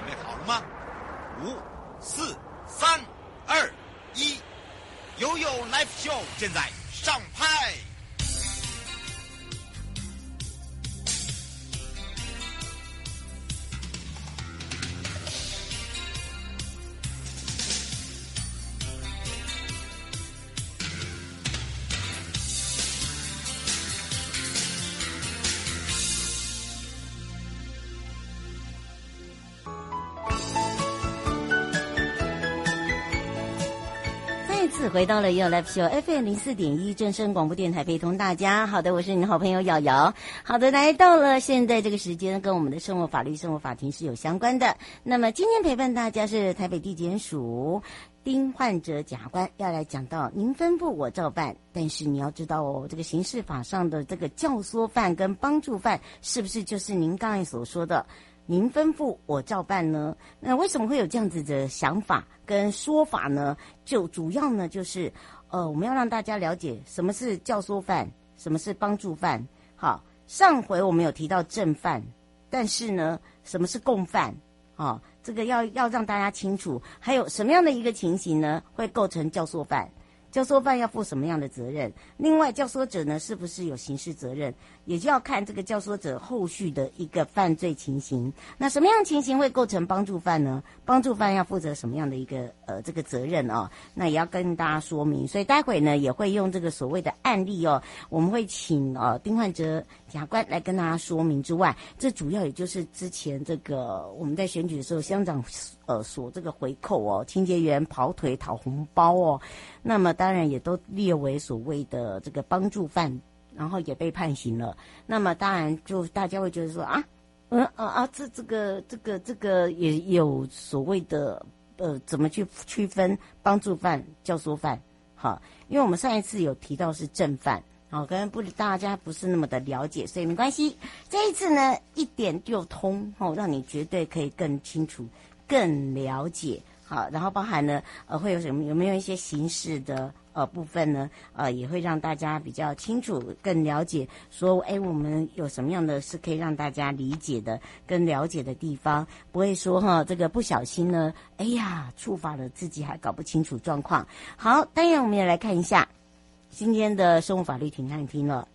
准备好了吗？五、四、三、二、一，悠悠 Live Show 现在上拍。回到了 Your Life Show FM 零四点一正声广播电台，陪同大家。好的，我是你的好朋友瑶瑶。好的，来到了现在这个时间，跟我们的生活法律、生活法庭是有相关的。那么今天陪伴大家是台北地检署丁焕哲检察官，要来讲到您吩咐我照办。但是你要知道哦，这个刑事法上的这个教唆犯跟帮助犯，是不是就是您刚才所说的？您吩咐我照办呢？那为什么会有这样子的想法跟说法呢？就主要呢，就是呃，我们要让大家了解什么是教唆犯，什么是帮助犯。好，上回我们有提到正犯，但是呢，什么是共犯？啊，这个要要让大家清楚。还有什么样的一个情形呢，会构成教唆犯？教唆犯要负什么样的责任？另外，教唆者呢，是不是有刑事责任？也就要看这个教唆者后续的一个犯罪情形。那什么样情形会构成帮助犯呢？帮助犯要负责什么样的一个呃这个责任哦？那也要跟大家说明。所以待会呢，也会用这个所谓的案例哦，我们会请呃丁焕哲检察官来跟大家说明之外，这主要也就是之前这个我们在选举的时候，乡长呃所这个回扣哦，清洁员跑腿讨红包哦。那么当然也都列为所谓的这个帮助犯，然后也被判刑了。那么当然就大家会觉得说啊，嗯啊啊，这这个这个这个也有所谓的呃，怎么去区分帮助犯、教唆犯？好，因为我们上一次有提到是正犯，好，可能不大家不是那么的了解，所以没关系。这一次呢，一点就通，哦，让你绝对可以更清楚、更了解。好，然后包含呢，呃，会有什么？有没有一些形式的呃部分呢？呃，也会让大家比较清楚、更了解，说，哎，我们有什么样的是可以让大家理解的、更了解的地方，不会说哈，这个不小心呢，哎呀，触发了自己还搞不清楚状况。好，当然我们也来看一下今天的生物法律庭看庭了。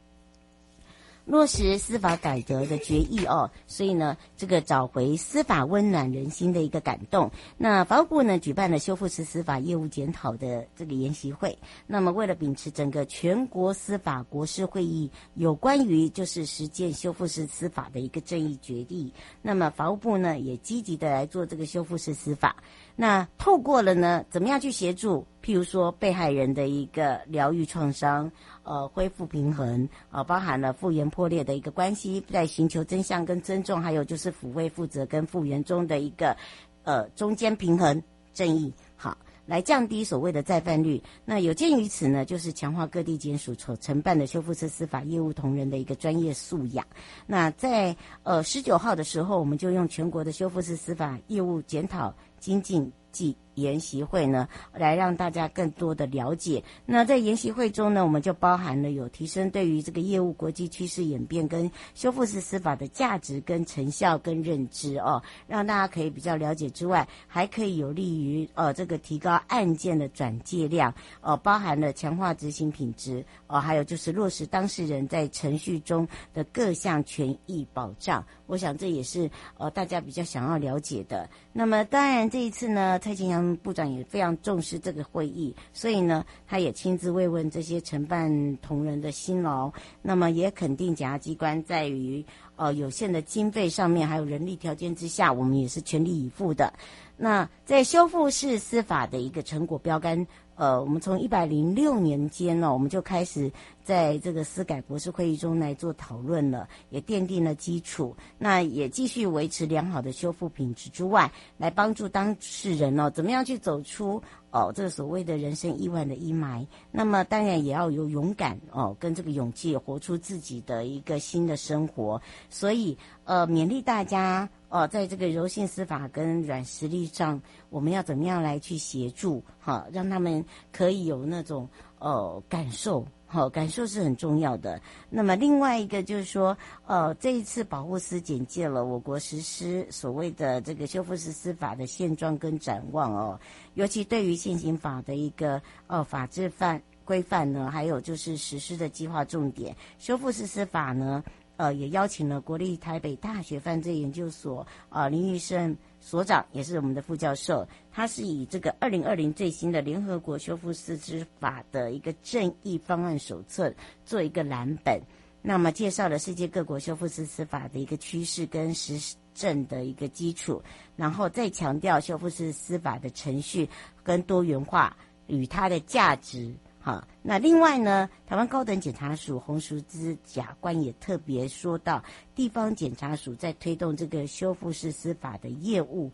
落实司法改革的决议哦，所以呢，这个找回司法温暖人心的一个感动。那法务部呢举办了修复式司法业务检讨的这个研习会。那么，为了秉持整个全国司法国师会议有关于就是实践修复式司法的一个正义决议，那么法务部呢也积极的来做这个修复式司法。那透过了呢，怎么样去协助？譬如说，被害人的一个疗愈创伤，呃，恢复平衡，呃，包含了复原破裂的一个关系，在寻求真相跟尊重，还有就是抚慰负责跟复原中的一个，呃，中间平衡正义，好，来降低所谓的再犯率。那有鉴于此呢，就是强化各地检署所承办的修复式司法业务同仁的一个专业素养。那在呃十九号的时候，我们就用全国的修复式司法业务检讨。精进记研习会呢，来让大家更多的了解。那在研习会中呢，我们就包含了有提升对于这个业务国际趋势演变跟修复式司法的价值跟成效跟认知哦，让大家可以比较了解之外，还可以有利于呃这个提高案件的转介量哦，包含了强化执行品质哦，还有就是落实当事人在程序中的各项权益保障。我想这也是呃大家比较想要了解的。那么当然这一次呢，蔡清嗯部长也非常重视这个会议，所以呢，他也亲自慰问这些承办同仁的辛劳。那么也肯定检察机关在于呃有限的经费上面，还有人力条件之下，我们也是全力以赴的。那在修复式司法的一个成果标杆。呃，我们从一百零六年间呢，我们就开始在这个司改博士会议中来做讨论了，也奠定了基础。那也继续维持良好的修复品质之外，来帮助当事人哦，怎么样去走出哦这个所谓的人生意外的阴霾。那么当然也要有勇敢哦，跟这个勇气，活出自己的一个新的生活。所以呃，勉励大家。哦，在这个柔性司法跟软实力上，我们要怎么样来去协助哈，让他们可以有那种呃感受。好，感受是很重要的。那么另外一个就是说，呃，这一次保护司简介了我国实施所谓的这个修复式司法的现状跟展望哦，尤其对于现行法的一个呃法制范规范呢，还有就是实施的计划重点，修复式司法呢。呃，也邀请了国立台北大学犯罪研究所呃林玉胜所长，也是我们的副教授。他是以这个二零二零最新的联合国修复式司法的一个正义方案手册做一个蓝本，那么介绍了世界各国修复式司法的一个趋势跟实证的一个基础，然后再强调修复式司法的程序跟多元化与它的价值。好，那另外呢，台湾高等检察署洪淑姿甲官也特别说到，地方检察署在推动这个修复式司法的业务，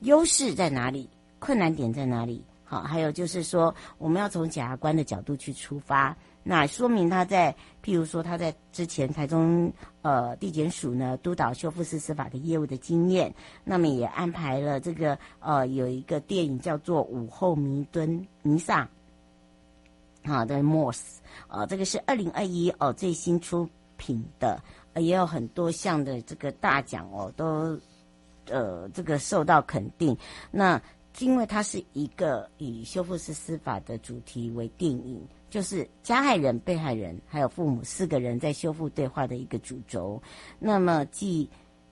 优势在哪里？困难点在哪里？好，还有就是说，我们要从检察官的角度去出发，那说明他在，譬如说他在之前台中呃地检署呢督导修复式司法的业务的经验，那么也安排了这个呃有一个电影叫做《午后弥敦弥撒》。好的，Moss，啊，这个是二零二一哦最新出品的，也有很多项的这个大奖哦，都呃这个受到肯定。那因为它是一个以修复式司法的主题为电影，就是加害人、被害人还有父母四个人在修复对话的一个主轴。那么既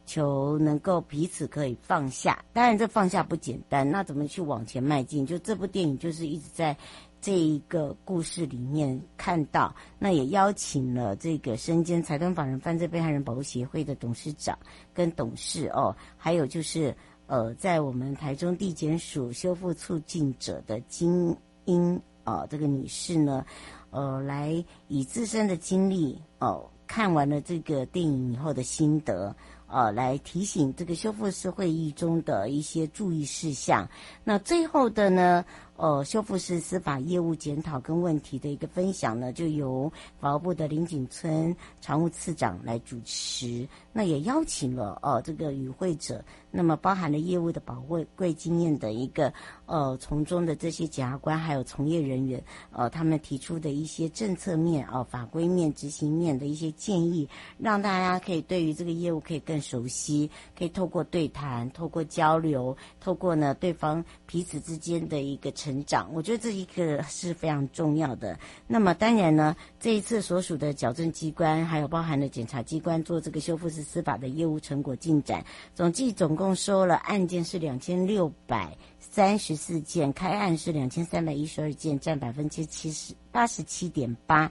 求能够彼此可以放下，当然这放下不简单，那怎么去往前迈进？就这部电影就是一直在。这一个故事里面看到，那也邀请了这个身兼财团法人犯罪被害人保护协会的董事长跟董事哦，还有就是呃，在我们台中地检署修复促进者的金英啊、呃，这个女士呢，呃，来以自身的经历哦、看完了这个电影以后的心得。呃，来提醒这个修复师会议中的一些注意事项。那最后的呢，呃，修复式司法业务检讨跟问题的一个分享呢，就由法务部的林景村常务次长来主持。那也邀请了呃这个与会者，那么包含了业务的宝贵贵经验的一个呃从中的这些检察官还有从业人员，呃，他们提出的一些政策面啊、呃、法规面、执行面的一些建议，让大家可以对于这个业务可以更。熟悉，可以透过对谈，透过交流，透过呢对方彼此之间的一个成长，我觉得这一个是非常重要的。那么当然呢，这一次所属的矫正机关，还有包含了检察机关做这个修复式司法的业务成果进展，总计总共共收了案件是两千六百三十四件，开案是两千三百一十二件，占百分之七十八十七点八。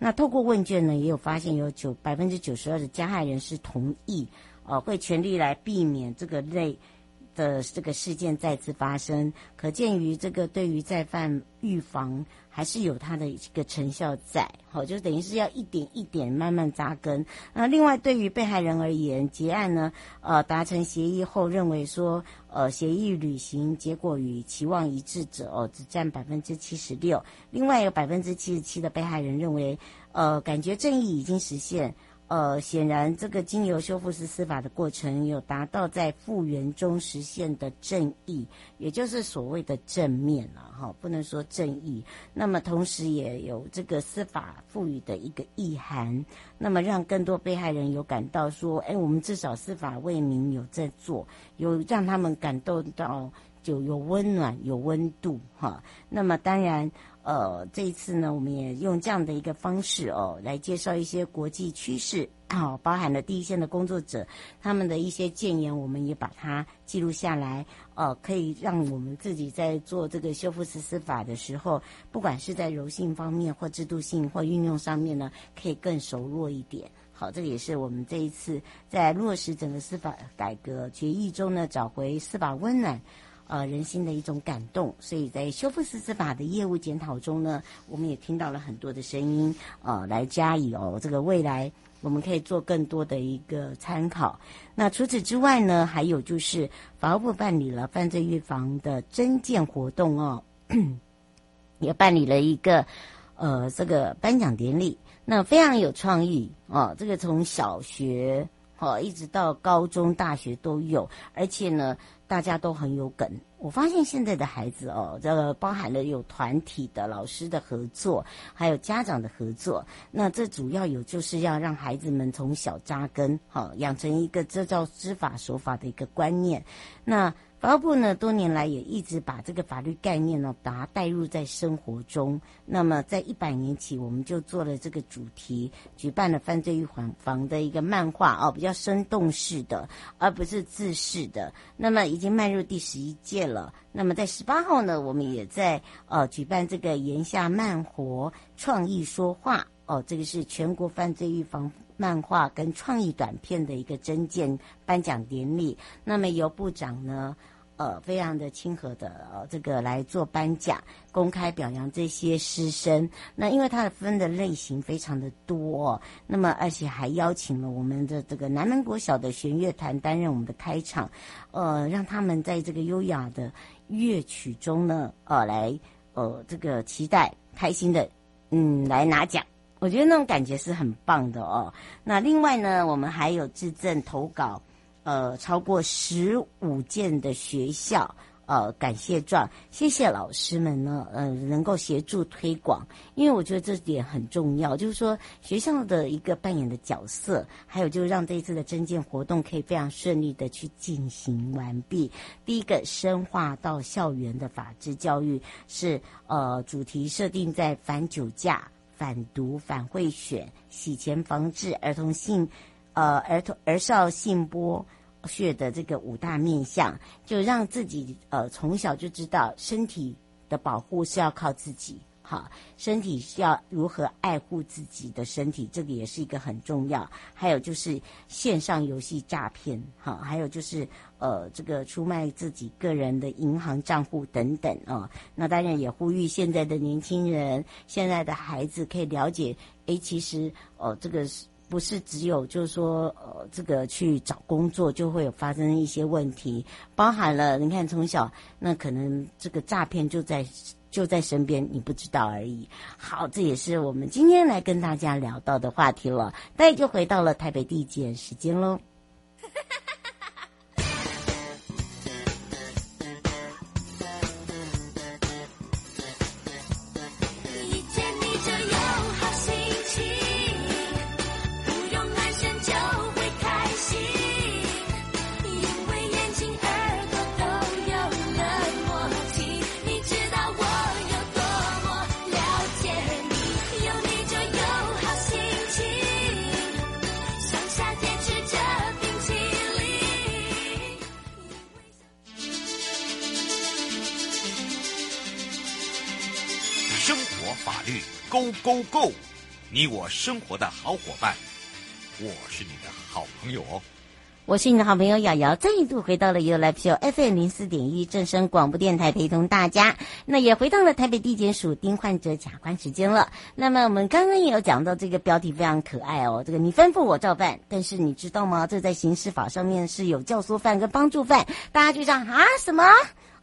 那透过问卷呢，也有发现有九百分之九十二的加害人是同意，呃，会全力来避免这个类的这个事件再次发生。可见于这个对于再犯预防还是有它的一个成效在，好，就等于是要一点一点慢慢扎根。那另外对于被害人而言，结案呢，呃，达成协议后认为说，呃，协议履行结果与期望一致者哦，只占百分之七十六。另外有百分之七十七的被害人认为，呃，感觉正义已经实现。呃，显然这个经由修复式司法的过程，有达到在复原中实现的正义，也就是所谓的正面了哈，不能说正义。那么同时也有这个司法赋予的一个意涵，那么让更多被害人有感到说，哎，我们至少司法为民有在做，有让他们感动到就有温暖、有温度哈。那么当然。呃，这一次呢，我们也用这样的一个方式哦，来介绍一些国际趋势，好、包含了第一线的工作者他们的一些建言，我们也把它记录下来，呃，可以让我们自己在做这个修复实施法的时候，不管是在柔性方面或制度性或运用上面呢，可以更熟络一点。好，这个也是我们这一次在落实整个司法改革决议中呢，找回司法温暖。呃，人心的一种感动，所以在修复式司法的业务检讨中呢，我们也听到了很多的声音，呃，来加以哦，这个未来我们可以做更多的一个参考。那除此之外呢，还有就是法务部办理了犯罪预防的征件活动哦，也办理了一个呃这个颁奖典礼，那非常有创意哦，这个从小学好一直到高中、大学都有，而且呢。大家都很有梗。我发现现在的孩子哦，这个包含了有团体的老师的合作，还有家长的合作。那这主要有就是要让孩子们从小扎根，好养成一个这叫知法守法的一个观念。那法务部呢，多年来也一直把这个法律概念呢，把它带入在生活中。那么，在一百年起，我们就做了这个主题，举办了犯罪预防防的一个漫画哦，比较生动式的，而不是字式的。那么，已经迈入第十一届了。那么，在十八号呢，我们也在呃举办这个言下慢活创意说话哦，这个是全国犯罪预防。漫画跟创意短片的一个征件颁奖典礼，那么由部长呢，呃，非常的亲和的，呃，这个来做颁奖，公开表扬这些师生。那因为他的分的类型非常的多，那么而且还邀请了我们的这个南门国小的弦乐团担任我们的开场，呃，让他们在这个优雅的乐曲中呢，呃，来呃这个期待开心的，嗯，来拿奖。我觉得那种感觉是很棒的哦。那另外呢，我们还有致赠投稿，呃，超过十五件的学校呃感谢状，谢谢老师们呢，呃，能够协助推广，因为我觉得这点很重要，就是说学校的一个扮演的角色，还有就是让这一次的征件活动可以非常顺利的去进行完毕。第一个深化到校园的法治教育是呃主题设定在反酒驾。反毒、反贿选、洗钱防治、儿童性，呃，儿童儿少性剥削的这个五大面向，就让自己呃从小就知道身体的保护是要靠自己。好，身体要如何爱护自己的身体，这个也是一个很重要。还有就是线上游戏诈骗，好，还有就是呃，这个出卖自己个人的银行账户等等啊、哦。那当然也呼吁现在的年轻人、现在的孩子可以了解，诶，其实呃，这个是不是只有就是说呃，这个去找工作就会有发生一些问题，包含了你看从小那可能这个诈骗就在。就在身边，你不知道而已。好，这也是我们今天来跟大家聊到的话题了。大家就回到了台北地检时间喽。Go Go，你我生活的好伙伴，我是你的好朋友哦。我是你的好朋友瑶瑶，再一度回到了 ufo FM 零四点一正声广播电台，陪同大家。那也回到了台北地检署丁患者假关时间了。那么我们刚刚也有讲到这个标题非常可爱哦，这个你吩咐我照办。但是你知道吗？这在刑事法上面是有教唆犯跟帮助犯，大家就这样啊什么？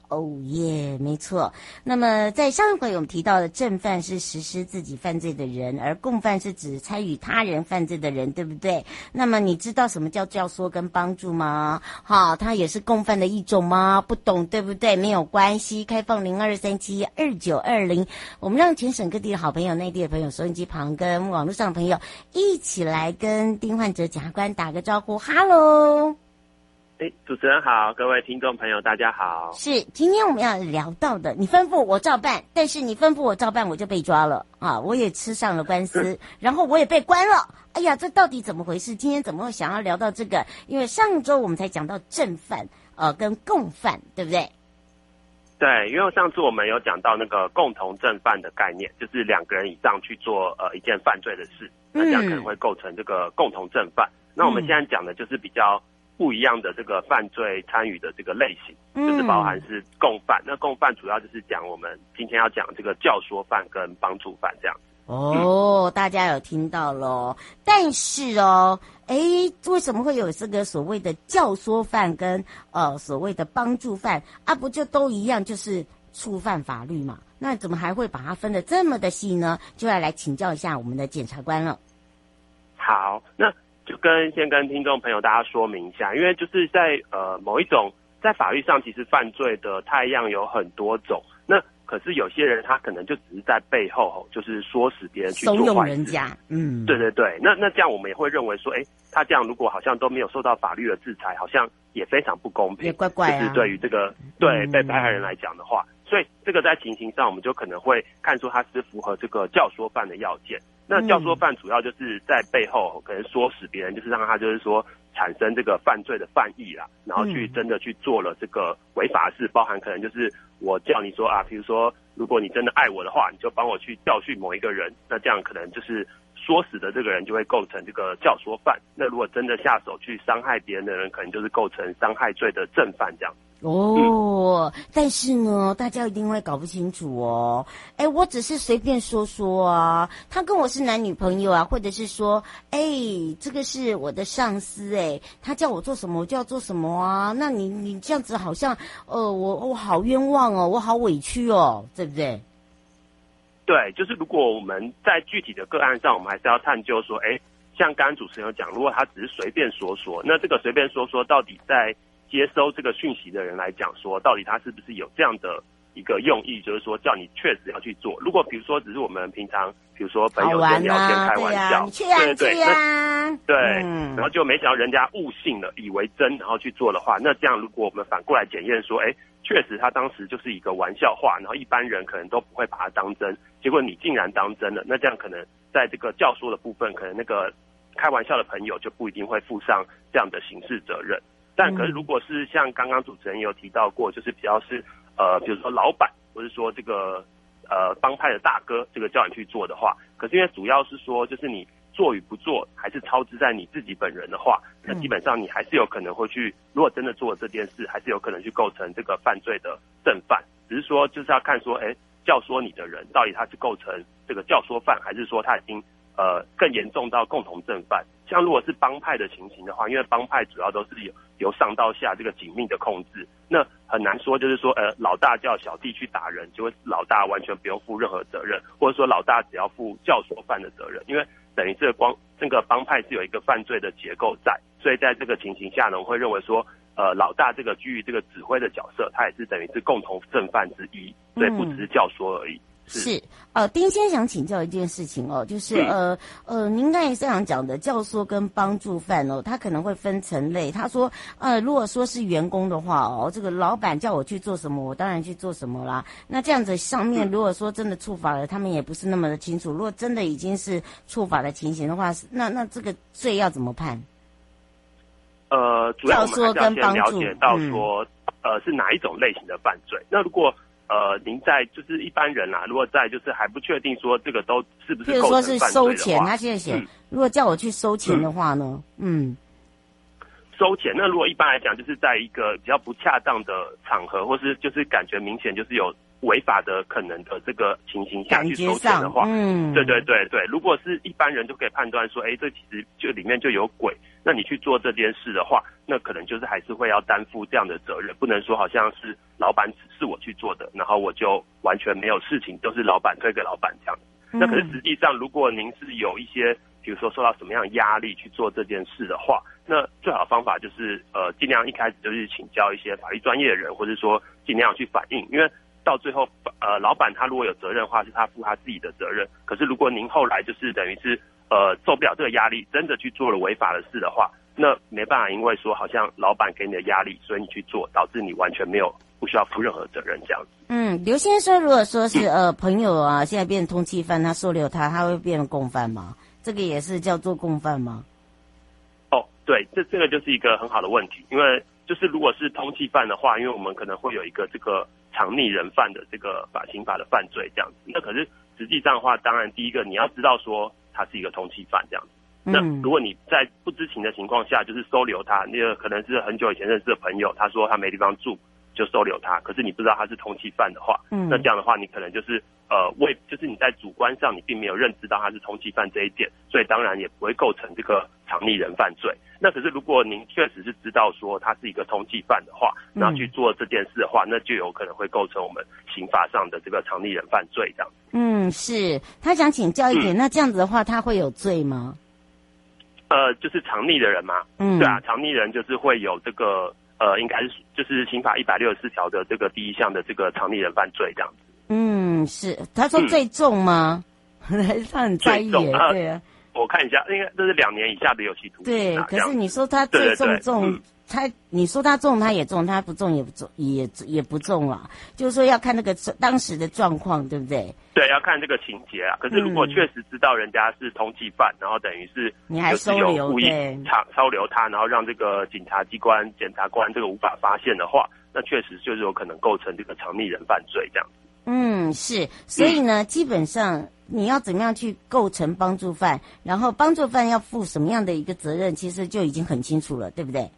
哦耶，没错。那么在上一回我们提到的正犯是实施自己犯罪的人，而共犯是指参与他人犯罪的人，对不对？那么你知道什么叫教唆跟帮助吗？好，他也是共犯的一种吗？不懂，对不对？没有关系，开放零二三七二九二零，我们让全省各地的好朋友、内地的朋友、收音机旁跟网络上的朋友一起来跟丁焕哲检察官打个招呼，哈喽。哎，主持人好，各位听众朋友，大家好。是，今天我们要聊到的，你吩咐我照办，但是你吩咐我照办，我就被抓了啊！我也吃上了官司，然后我也被关了。哎呀，这到底怎么回事？今天怎么会想要聊到这个？因为上周我们才讲到正犯，呃，跟共犯，对不对？对，因为上次我们有讲到那个共同正犯的概念，就是两个人以上去做呃一件犯罪的事，那这样可能会构成这个共同正犯。嗯、那我们现在讲的就是比较。不一样的这个犯罪参与的这个类型，就是包含是共犯。嗯、那共犯主要就是讲我们今天要讲这个教唆犯跟帮助犯这样。哦，嗯、大家有听到喽？但是哦，哎，为什么会有这个所谓的教唆犯跟呃所谓的帮助犯啊？不就都一样，就是触犯法律嘛？那怎么还会把它分得这么的细呢？就要来请教一下我们的检察官了。好，那。就跟先跟听众朋友大家说明一下，因为就是在呃某一种在法律上，其实犯罪的太阳有很多种。那可是有些人他可能就只是在背后，就是唆使别人去做坏事。怂恿人家，嗯，对对对。那那这样我们也会认为说，哎，他这样如果好像都没有受到法律的制裁，好像也非常不公平。也怪怪啊。就是对于这个对被被害人来讲的话，嗯，所以这个在情形上，我们就可能会看出他是符合这个教唆犯的要件。那教唆犯主要就是在背后可能唆使别人，就是让他就是说。产生这个犯罪的犯意啦，然后去真的去做了这个违法事，包含可能就是我叫你说啊，比如说如果你真的爱我的话，你就帮我去教训某一个人，那这样可能就是说使的这个人就会构成这个教唆犯。那如果真的下手去伤害别人的人，可能就是构成伤害罪的正犯这样。哦、嗯，但是呢，大家一定会搞不清楚哦。哎，我只是随便说说啊，他跟我是男女朋友啊，或者是说，哎，这个是我的上司，哎，他叫我做什么，我就要做什么啊。那你你这样子好像，呃，我我好冤枉哦，我好委屈哦，对不对？对，就是如果我们在具体的个案上，我们还是要探究说，哎，像刚刚主持人有讲，如果他只是随便说说，那这个随便说说到底在。接收这个讯息的人来讲，说到底他是不是有这样的一个用意，就是说叫你确实要去做。如果比如说只是我们平常，比如说朋友间聊天开玩笑，对、啊、对对，那对，然后就没想到人家误信了，以为真，然后去做的话，那这样如果我们反过来检验说，哎，确实他当时就是一个玩笑话，然后一般人可能都不会把它当真，结果你竟然当真了，那这样可能在这个教唆的部分，可能那个开玩笑的朋友就不一定会负上这样的刑事责任。但可是，如果是像刚刚主持人也有提到过，就是比较是呃，比如说老板，或者说这个呃帮派的大哥，这个叫你去做的话，可是因为主要是说，就是你做与不做，还是操之在你自己本人的话，那基本上你还是有可能会去，如果真的做了这件事，还是有可能去构成这个犯罪的正犯。只是说，就是要看说，哎，教唆你的人到底他是构成这个教唆犯，还是说他已经呃更严重到共同正犯。像如果是帮派的情形的话，因为帮派主要都是有由上到下这个紧密的控制，那很难说就是说，呃，老大叫小弟去打人，就会老大完全不用负任何责任，或者说老大只要负教唆犯的责任，因为等于这个光这个帮派是有一个犯罪的结构在，所以在这个情形下呢，我会认为说，呃，老大这个居于这个指挥的角色，他也是等于是共同正犯之一，所以不只是教唆而已。是，是呃，丁先想请教一件事情哦，就是呃呃，您刚才这样讲的教唆跟帮助犯哦，他可能会分成类。他说，呃，如果说是员工的话哦，这个老板叫我去做什么，我当然去做什么啦。那这样子上面如果说真的触法了，他们也不是那么的清楚。如果真的已经是触法的情形的话，那那这个罪要怎么判？呃，主要我们还是要先了解到说，嗯、呃，是哪一种类型的犯罪。那如果呃，您在就是一般人啦、啊，如果在就是还不确定说这个都是不是构成犯罪的话，比如说是收钱，他现在写、嗯，如果叫我去收钱的话呢？嗯，嗯收钱，那如果一般来讲，就是在一个比较不恰当的场合，或是就是感觉明显就是有违法的可能的这个情形下去收钱的话，嗯，对对对对，如果是一般人就可以判断说，哎，这其实就里面就有鬼。那你去做这件事的话，那可能就是还是会要担负这样的责任，不能说好像是老板指示我去做的，然后我就完全没有事情，都是老板推给老板这样。那可是实际上，如果您是有一些，比如说受到什么样的压力去做这件事的话，那最好的方法就是呃，尽量一开始就是请教一些法律专业的人，或者说尽量去反映，因为到最后呃，老板他如果有责任的话，是他负他自己的责任。可是如果您后来就是等于是。呃，受不了这个压力，真的去做了违法的事的话，那没办法，因为说好像老板给你的压力，所以你去做，导致你完全没有不需要负任何责任这样子。嗯，刘先生，如果说是呃朋友啊，现在变通缉犯，他收留他，他会变成共犯吗？这个也是叫做共犯吗？哦，对，这这个就是一个很好的问题，因为就是如果是通缉犯的话，因为我们可能会有一个这个藏匿人犯的这个法刑法的犯罪这样子。那可是实际上的话，当然第一个你要知道说。他是一个通缉犯这样子，那如果你在不知情的情况下，就是收留他，那个可能是很久以前认识的朋友，他说他没地方住，就收留他。可是你不知道他是通缉犯的话，那这样的话，你可能就是呃为，就是你在主观上你并没有认知到他是通缉犯这一点，所以当然也不会构成这个藏匿人犯罪。那可是如果您确实是知道说他是一个通缉犯的话，那去做这件事的话，那就有可能会构成我们刑法上的这个藏匿人犯罪这样。嗯，是他想请教一点，嗯，那这样子的话，他会有罪吗？呃，就是藏匿的人嘛，嗯，对啊，藏匿人就是会有这个呃，应该是就是刑法一百六十四条的这个第一项的这个藏匿人犯罪这样子。嗯，是他说最重吗？嗯、他很在意耶，对啊。我看一下，应该这是两年以下的有期徒刑。对，可是你说他最重重，对对对他你说他重他也重，他不重也不重，也也不重啊。就是说要看那个当时的状况，对不对？对，要看这个情节啊。可是如果确实知道人家是通缉犯，嗯、然后等于是你还收留，故意藏收留他，然后让这个警察机关检察官这个无法发现的话，那确实就是有可能构成这个藏匿人犯罪这样。嗯，是。所以呢，嗯、基本上。你要怎么样去构成帮助犯？然后帮助犯要负什么样的一个责任？其实就已经很清楚了，对不对？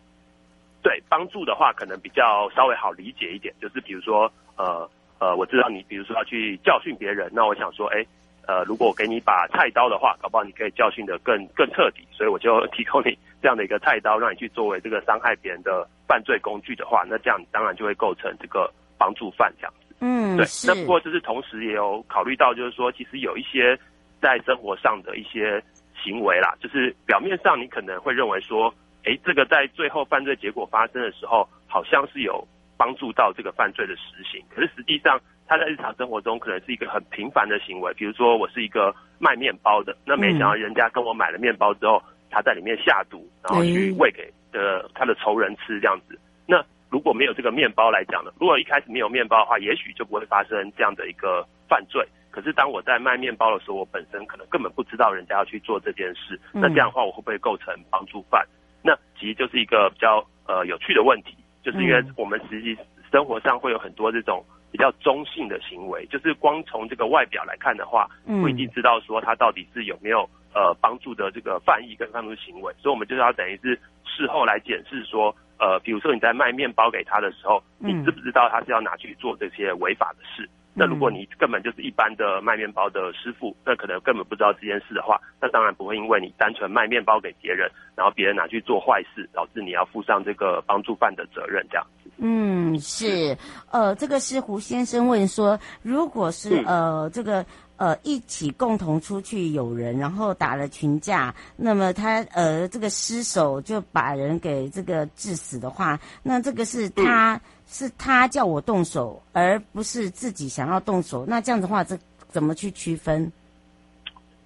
对，帮助的话可能比较稍微好理解一点，就是比如说，呃呃，我知道你，比如说要去教训别人，那我想说，哎，呃，如果我给你把菜刀的话，搞不好你可以教训得更更彻底，所以我就提供你这样的一个菜刀，让你去作为这个伤害别人的犯罪工具的话，那这样当然就会构成这个帮助犯这样。嗯，对。那不过就是同时也有考虑到，就是说，其实有一些在生活上的一些行为啦，就是表面上你可能会认为说，哎，这个在最后犯罪结果发生的时候，好像是有帮助到这个犯罪的实行。可是实际上，他在日常生活中可能是一个很平凡的行为。比如说，我是一个卖面包的，那没想到人家跟我买了面包之后，他在里面下毒，然后去喂给的他的仇人吃，这样子。那如果没有这个面包来讲呢，如果一开始没有面包的话，也许就不会发生这样的一个犯罪。可是当我在卖面包的时候，我本身可能根本不知道人家要去做这件事，那这样的话，我会不会构成帮助犯？那其实就是一个比较呃有趣的问题，就是因为我们实际生活上会有很多这种比较中性的行为，就是光从这个外表来看的话，不一定知道说他到底是有没有呃帮助的这个犯意跟帮助行为，所以我们就是要等于是事后来检视说。呃，比如说你在卖面包给他的时候，你知不知道他是要拿去做这些违法的事？嗯、那如果你根本就是一般的卖面包的师傅，那可能根本不知道这件事的话，那当然不会因为你单纯卖面包给别人，然后别人拿去做坏事，导致你要负上这个帮助犯的责任这样子。嗯，是。呃，这个是胡先生问说，如果是呃这个。呃，一起共同出去有人，然后打了群架，那么他呃这个失手就把人给这个致死的话，那这个是他、嗯、是他叫我动手，而不是自己想要动手。那这样的话，这怎么去区分？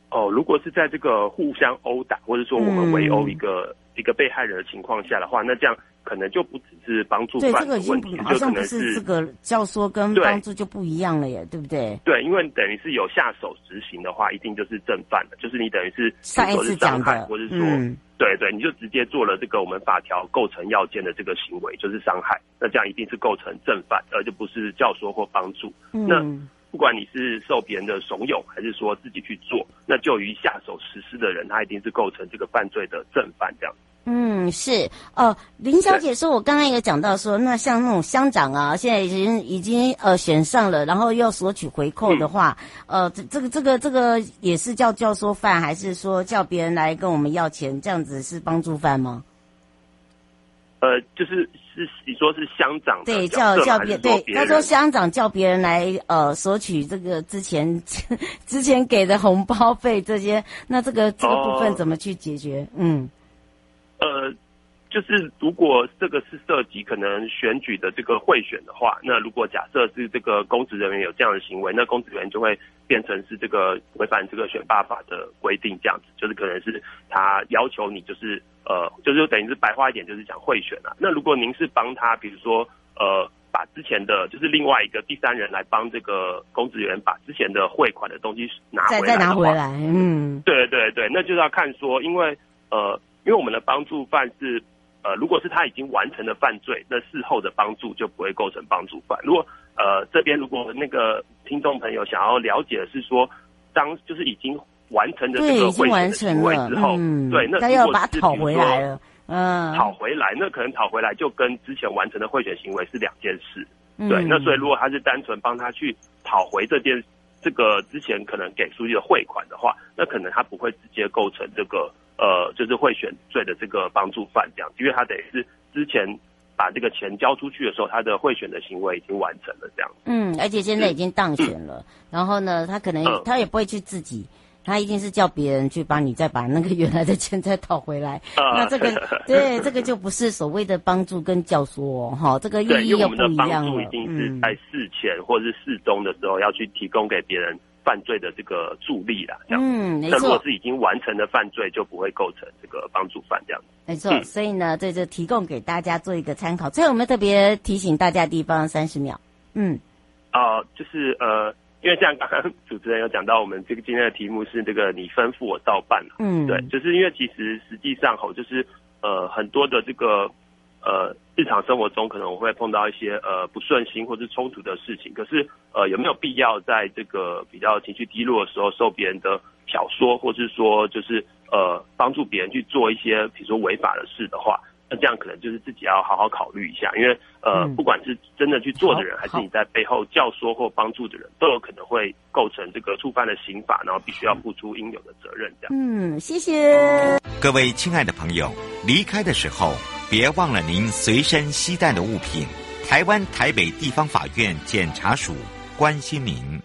哦，如果是在这个互相殴打，或者说我们围殴一个、嗯、一个被害人的情况下的话，那这样。可能就不只是帮助犯的问题，好像不是这个教唆跟帮助就不一样了耶，对，对不对？对，因为等于是有下手执行的话，一定就是正犯的，就是你等于是上一次讲的，或者说，嗯、对对，你就直接做了这个我们法条构成要件的这个行为，就是伤害，那这样一定是构成正犯，而就不是教唆或帮助。嗯、那不管你是受别人的怂恿，还是说自己去做，那就于下手实施的人，他一定是构成这个犯罪的正犯，这样。嗯，是哦，林小姐说，我刚刚也讲到说，那像那种乡长啊，现在已经已经呃选上了，然后又索取回扣的话，嗯、呃，这这个这个这个也是叫教唆犯，还是说叫别人来跟我们要钱，这样子是帮助犯吗？呃，就是是你说是乡长对叫叫别对，他说乡长叫别人来呃索取这个之前 之前给的红包费这些，那这个这个部分怎么去解决？哦、嗯。呃，就是如果这个是涉及可能选举的这个贿选的话，那如果假设是这个公职人员有这样的行为，那公职人员就会变成是这个违反这个选罢法的规定，这样子就是可能是他要求你就是呃，就是等于是白话一点就是讲贿选啊。那如果您是帮他，比如说呃，把之前的就是另外一个第三人来帮这个公职人员把之前的汇款的东西拿回来，再再拿回来，嗯，对对对，那就是要看说，因为呃。因为我们的帮助犯是，呃，如果是他已经完成了犯罪，那事后的帮助就不会构成帮助犯。如果呃这边如果那个听众朋友想要了解的是说，当就是已经完成的这个已经完成了之后，嗯，对，那他要把它讨回来了，嗯，讨回来，那可能讨回来就跟之前完成的贿选行为是两件事，对，那所以如果他是单纯帮他去讨回这件这个之前可能给书记的汇款的话，那可能他不会直接构成这个。呃，就是贿选罪的这个帮助犯这样，因为他等于是之前把这个钱交出去的时候，他的贿选的行为已经完成了这样。嗯，而且现在已经当选了，嗯、然后呢，他可能他也不会去自己他一定是叫别人去帮你再把那个原来的钱再讨回来。啊、那这个 对这个就不是所谓的帮助跟教唆哈、哦，这个意义又不一样了。对，因为我们的帮助一定是在事前或者是事中的时候要去提供给别人犯罪的这个助力啦。这样嗯，没错。那如果是已经完成的犯罪，就不会构成这个帮助犯这样子。没错。嗯、所以呢，这就提供给大家做一个参考。最后我们特别提醒大家的地方，三十秒。嗯。啊、呃，就是呃。因为像刚刚主持人有讲到，我们这个今天的题目是这个你吩咐我照办，嗯，对，就是因为其实实际上吼，就是呃很多的这个呃日常生活中可能我会碰到一些呃不顺心或是冲突的事情，可是呃有没有必要在这个比较情绪低落的时候受别人的挑唆，或是说就是呃帮助别人去做一些比如说违法的事的话？那这样可能就是自己要好好考虑一下，因为呃，不管是真的去做的人，还是你在背后教唆或帮助的人，都有可能会构成这个触犯的刑法，然后必须要付出应有的责任。这样。嗯，谢谢各位亲爱的朋友，离开的时候别忘了您随身携带的物品。台湾台北地方法院检察署关心您。